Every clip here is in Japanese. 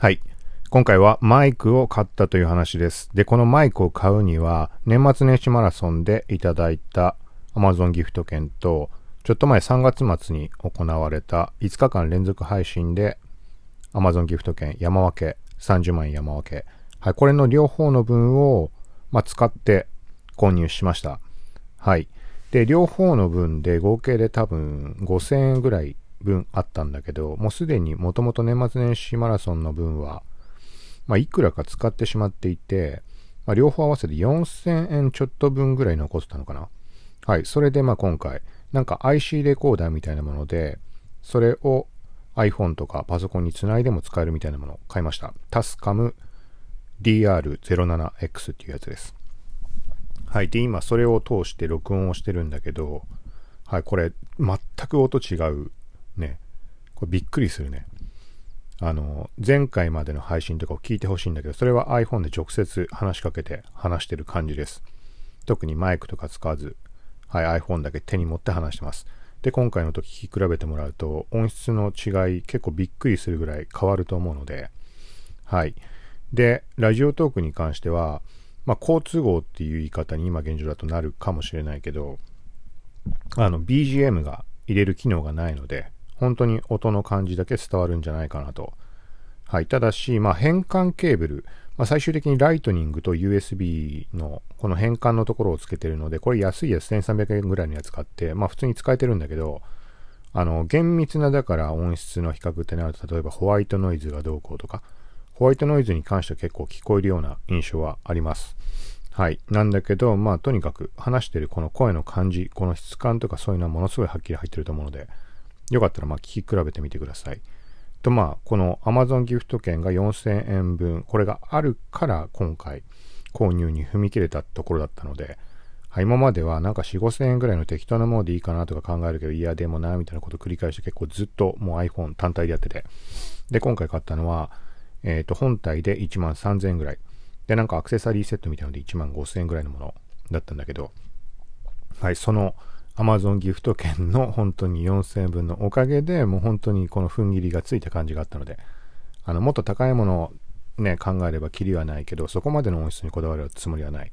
はい。今回はマイクを買ったという話です。で、このマイクを買うには、年末年始マラソンでいただいた Amazon ギフト券と、ちょっと前3月末に行われた5日間連続配信で Amazon ギフト券山分け、30万円山分け。はい、これの両方の分を、まあ、使って購入しました。はい。で、両方の分で合計で多分5000円ぐらい分あったんだけど、もうすでにもともと年末年始マラソンの分は、まあ、いくらか使ってしまっていて、まあ、両方合わせて4000円ちょっと分ぐらい残ってたのかな。はい。それでまあ今回、なんか IC レコーダーみたいなもので、それを iPhone とかパソコンにつないでも使えるみたいなものを買いました。タスカム DR07X っていうやつです。はい。で、今それを通して録音をしてるんだけど、はい。これ、全く音違う。ね。これびっくりするね。あの、前回までの配信とかを聞いてほしいんだけど、それは iPhone で直接話しかけて話してる感じです。特にマイクとか使わず、はい、iPhone だけ手に持って話してます。で、今回のと聞き比べてもらうと、音質の違い結構びっくりするぐらい変わると思うので、はい。で、ラジオトークに関しては、まあ、交通号っていう言い方に今現状だとなるかもしれないけど、あの、BGM が入れる機能がないので、本当に音の感じだけ伝わるんじゃないかなと。はい。ただし、まあ、変換ケーブル、まあ、最終的にライトニングと USB のこの変換のところをつけてるので、これ安いやつ1300円ぐらいのやつ買って、まあ普通に使えてるんだけど、あの、厳密なだから音質の比較ってなると、例えばホワイトノイズがどうこうとか、ホワイトノイズに関しては結構聞こえるような印象はあります。はい。なんだけど、まあとにかく話してるこの声の感じ、この質感とかそういうのはものすごいはっきり入ってると思うので、よかったらまあ聞き比べてみてください。とまあ、この Amazon ギフト券が4000円分、これがあるから今回購入に踏み切れたところだったので、はい、今まではなんか4、5000円ぐらいの適当なものでいいかなとか考えるけど、いやでもな、みたいなこと繰り返して結構ずっともう iPhone 単体でやってて。で、今回買ったのは、えっ、ー、と、本体で1万3000円ぐらい。で、なんかアクセサリーセットみたいなので1万5000円ぐらいのものだったんだけど、はい、その Amazon ギフト券の本当に4000円分のおかげで、もう本当にこの踏ん切りがついた感じがあったので、あの、もっと高いものをね、考えればキリはないけど、そこまでの音質にこだわるつもりはない。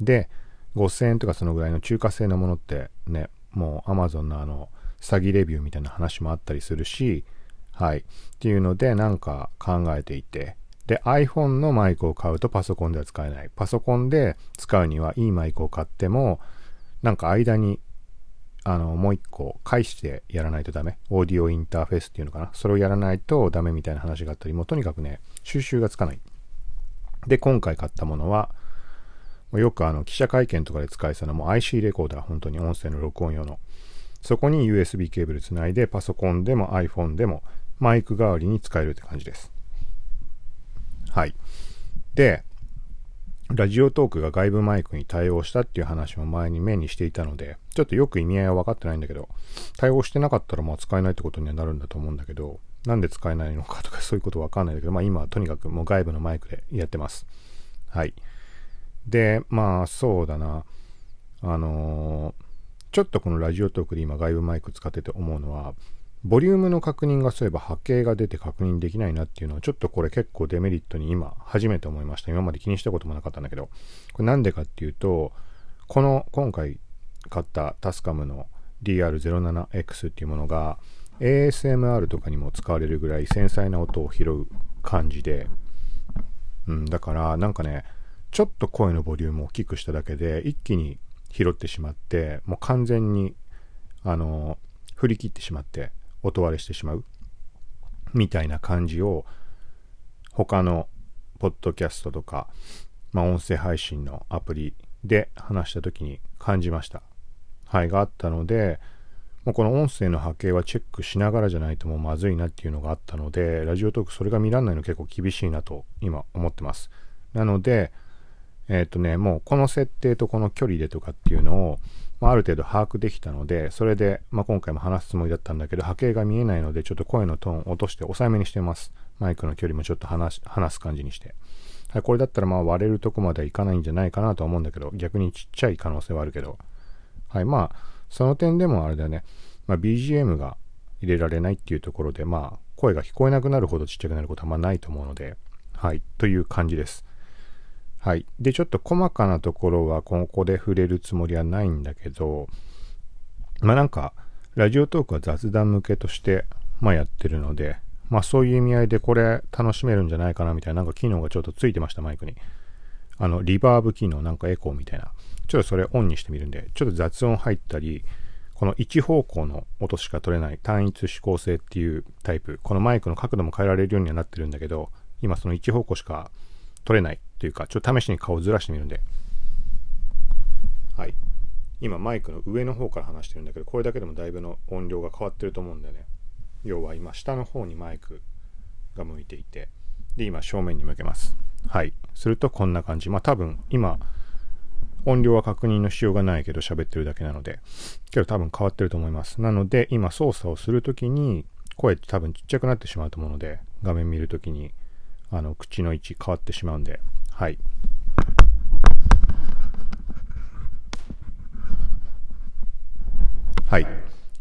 で、5000円とかそのぐらいの中華製のものってね、もう Amazon のあの、詐欺レビューみたいな話もあったりするし、はい。っていうので、なんか考えていて、で、iPhone のマイクを買うとパソコンでは使えない。パソコンで使うにはいいマイクを買っても、なんか間にあの、もう一個返してやらないとダメ。オーディオインターフェースっていうのかな。それをやらないとダメみたいな話があったり、もうとにかくね、収集がつかない。で、今回買ったものは、よくあの、記者会見とかで使えてたのも IC レコーダー、本当に音声の録音用の。そこに USB ケーブルつないで、パソコンでも iPhone でもマイク代わりに使えるって感じです。はい。で、ラジオトークが外部マイクに対応したっていう話も前に目にしていたので、ちょっとよく意味合いは分かってないんだけど、対応してなかったらまあ使えないってことにはなるんだと思うんだけど、なんで使えないのかとかそういうこと分かんないんだけど、まあ今はとにかくもう外部のマイクでやってます。はい。で、まあそうだな。あのー、ちょっとこのラジオトークで今外部マイク使ってて思うのは、ボリュームの確認がそういえば波形が出て確認できないなっていうのはちょっとこれ結構デメリットに今初めて思いました。今まで気にしたこともなかったんだけど。これなんでかっていうと、この今回買ったタスカムの DR07X っていうものが ASMR とかにも使われるぐらい繊細な音を拾う感じで、うん、だからなんかね、ちょっと声のボリュームを大きくしただけで一気に拾ってしまって、もう完全にあの振り切ってしまって音割れしてしまうみたいな感じを他のポッドキャストとか、まあ、音声配信のアプリで話した時に感じました。はい、があったので、もうこの音声の波形はチェックしながらじゃないともうまずいなっていうのがあったので、ラジオトークそれが見らんないの結構厳しいなと今思ってます。なので、えっ、ー、とね、もうこの設定とこの距離でとかっていうのを、まあ、ある程度把握できたので、それで、まあ、今回も話すつもりだったんだけど、波形が見えないので、ちょっと声のトーンを落として抑えめにしてます。マイクの距離もちょっと話話す感じにして。はい、これだったらまあ割れるとこまではいかないんじゃないかなと思うんだけど、逆にちっちゃい可能性はあるけど。はい、まあ、その点でもあれだよね。まあ、BGM が入れられないっていうところで、まあ、声が聞こえなくなるほどちっちゃくなることはまないと思うので、はい、という感じです。はい。で、ちょっと細かなところはここで触れるつもりはないんだけど、まあなんか、ラジオトークは雑談向けとして、まあやってるので、まあそういう意味合いでこれ楽しめるんじゃないかなみたいな、なんか機能がちょっとついてました、マイクに。あの、リバーブ機能、なんかエコーみたいな。ちょっとそれオンにしてみるんで、ちょっと雑音入ったり、この一方向の音しか取れない単一指向性っていうタイプ、このマイクの角度も変えられるようにはなってるんだけど、今その一方向しか取れないというか、ちょっと試しに顔ずらしてみるんで。はい。今マイクの上の方から話してるんだけど、これだけでもだいぶの音量が変わってると思うんだよね。要は今下の方にマイクが向いていて、で、今正面に向けます。はい。するとこんな感じ。まあ多分今、音量は確認のしようがないけど喋ってるだけなので、けど多分変わってると思います。なので今操作をするときに声って多分ちっちゃくなってしまうと思うので、画面見るときにあの口の位置変わってしまうんで、はい。はい。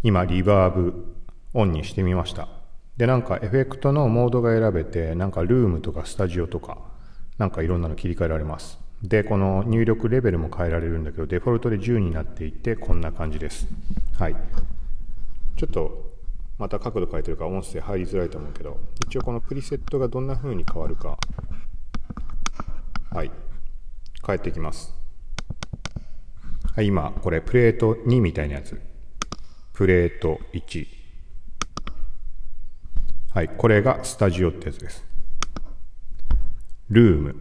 今、リバーブオンにしてみました。で、なんかエフェクトのモードが選べて、なんかルームとかスタジオとか、なんかいろんなの切り替えられます。で、この入力レベルも変えられるんだけど、デフォルトで10になっていて、こんな感じです。はい。ちょっと、また角度変えてるから音声入りづらいと思うけど、一応このプリセットがどんな風に変わるか、はい。変えてきます。はい、今、これプレート2みたいなやつ。プレート1。はい、これがスタジオってやつです。ルーム。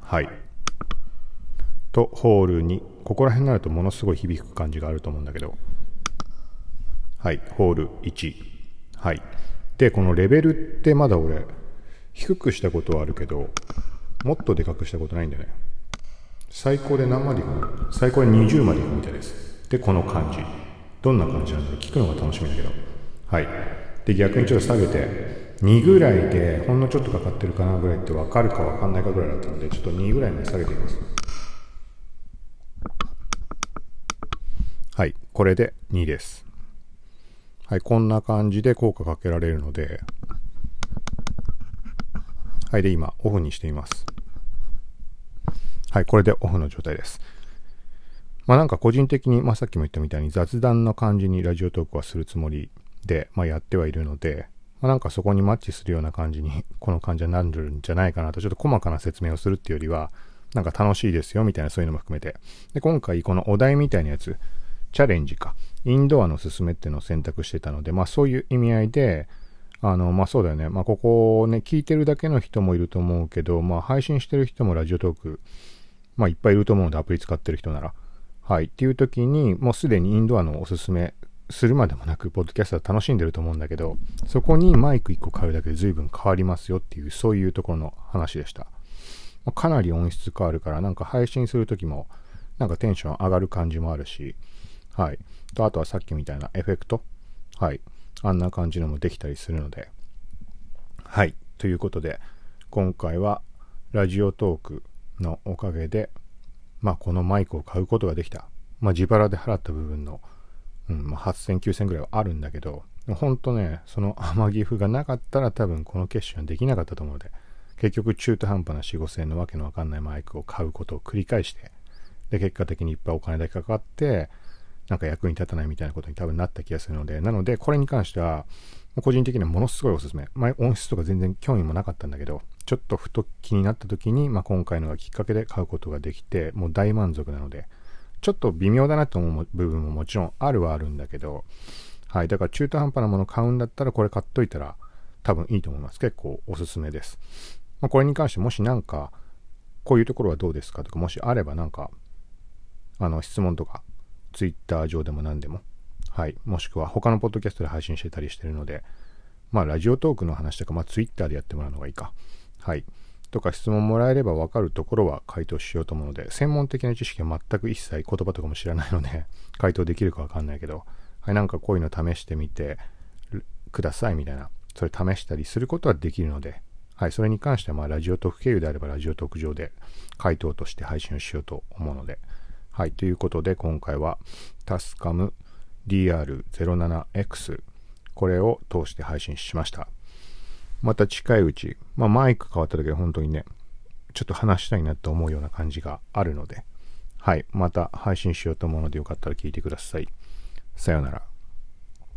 はい。とホールに、ここら辺になるとものすごい響く感じがあると思うんだけど、はい、ホール1。はい。で、このレベルってまだ俺、低くしたことはあるけど、もっとでかくしたことないんだよね。最高で何までいくの最高で20までいくみたいです。で、この感じ。どんな感じなんだろう聞くのが楽しみだけど。はい。で、逆にちょっと下げて、2ぐらいでほんのちょっとかかってるかなぐらいって分かるか分かんないかぐらいだったので、ちょっと2ぐらいまで下げていきます。はい、これで2です。はい、こんな感じで効果かけられるので、はい、で、今、オフにしています。はい、これでオフの状態です。まあなんか個人的に、まあさっきも言ったみたいに雑談の感じにラジオトークはするつもりで、まあやってはいるので、まあなんかそこにマッチするような感じに、この感じはなるんじゃないかなと、ちょっと細かな説明をするっていうよりは、なんか楽しいですよみたいなそういうのも含めて。で、今回このお題みたいなやつ、チャレンジか。インドアのすすめっていうのを選択してたので、まあそういう意味合いで、あの、まあそうだよね。まあここをね、聞いてるだけの人もいると思うけど、まあ配信してる人もラジオトーク、まあいっぱいいると思うので、アプリ使ってる人なら。はい。っていう時に、もうすでにインドアのおすすめするまでもなく、ポッドキャストは楽しんでると思うんだけど、そこにマイク1個買うだけで随分変わりますよっていう、そういうところの話でした。まあ、かなり音質変わるから、なんか配信する時も、なんかテンション上がる感じもあるし、はい。と、あとはさっきみたいなエフェクト。はい。あんな感じのもできたりするので。はい。ということで、今回はラジオトークのおかげで、まあ、このマイクを買うことができた。まあ、自腹で払った部分の、うん、まあ、8000、9000ぐらいはあるんだけど、ほんとね、その天岐阜がなかったら多分この決心はできなかったと思うので、結局中途半端な4、5000円のわけのわかんないマイクを買うことを繰り返して、で、結果的にいっぱいお金だけかかって、なんか役に立たないみたいなことに多分なった気がするので、なので、これに関しては、個人的にはものすごいおすすめ。前、音質とか全然興味もなかったんだけど、ちょっとふと気になった時に、まあ、今回のがきっかけで買うことができて、もう大満足なので、ちょっと微妙だなと思う部分ももちろんあるはあるんだけど、はい。だから中途半端なもの買うんだったら、これ買っといたら多分いいと思います。結構おすすめです。まあ、これに関してもしなんか、こういうところはどうですかとか、もしあればなんか、あの、質問とかツイッター上でも何でも、はい、もしくは他のポッドキャストで配信してたりしてるので、まあ、ラジオトークの話とか、まあ、ツイッターでやってもらうのがいいか。はい。とか質問もらえれば分かるところは回答しようと思うので、専門的な知識は全く一切言葉とかも知らないので、回答できるか分かんないけど、はい、なんかこういうの試してみてくださいみたいな、それ試したりすることはできるので、はい、それに関しては、まあ、ラジオトーク経由であれば、ラジオトーク上で回答として配信をしようと思うので、はい、ということで今回はタスカム DR07X これを通して配信しました。また近いうち、まあマイク変わった時は本当にね、ちょっと話したいなと思うような感じがあるので、はい、また配信しようと思うのでよかったら聞いてください。さようなら。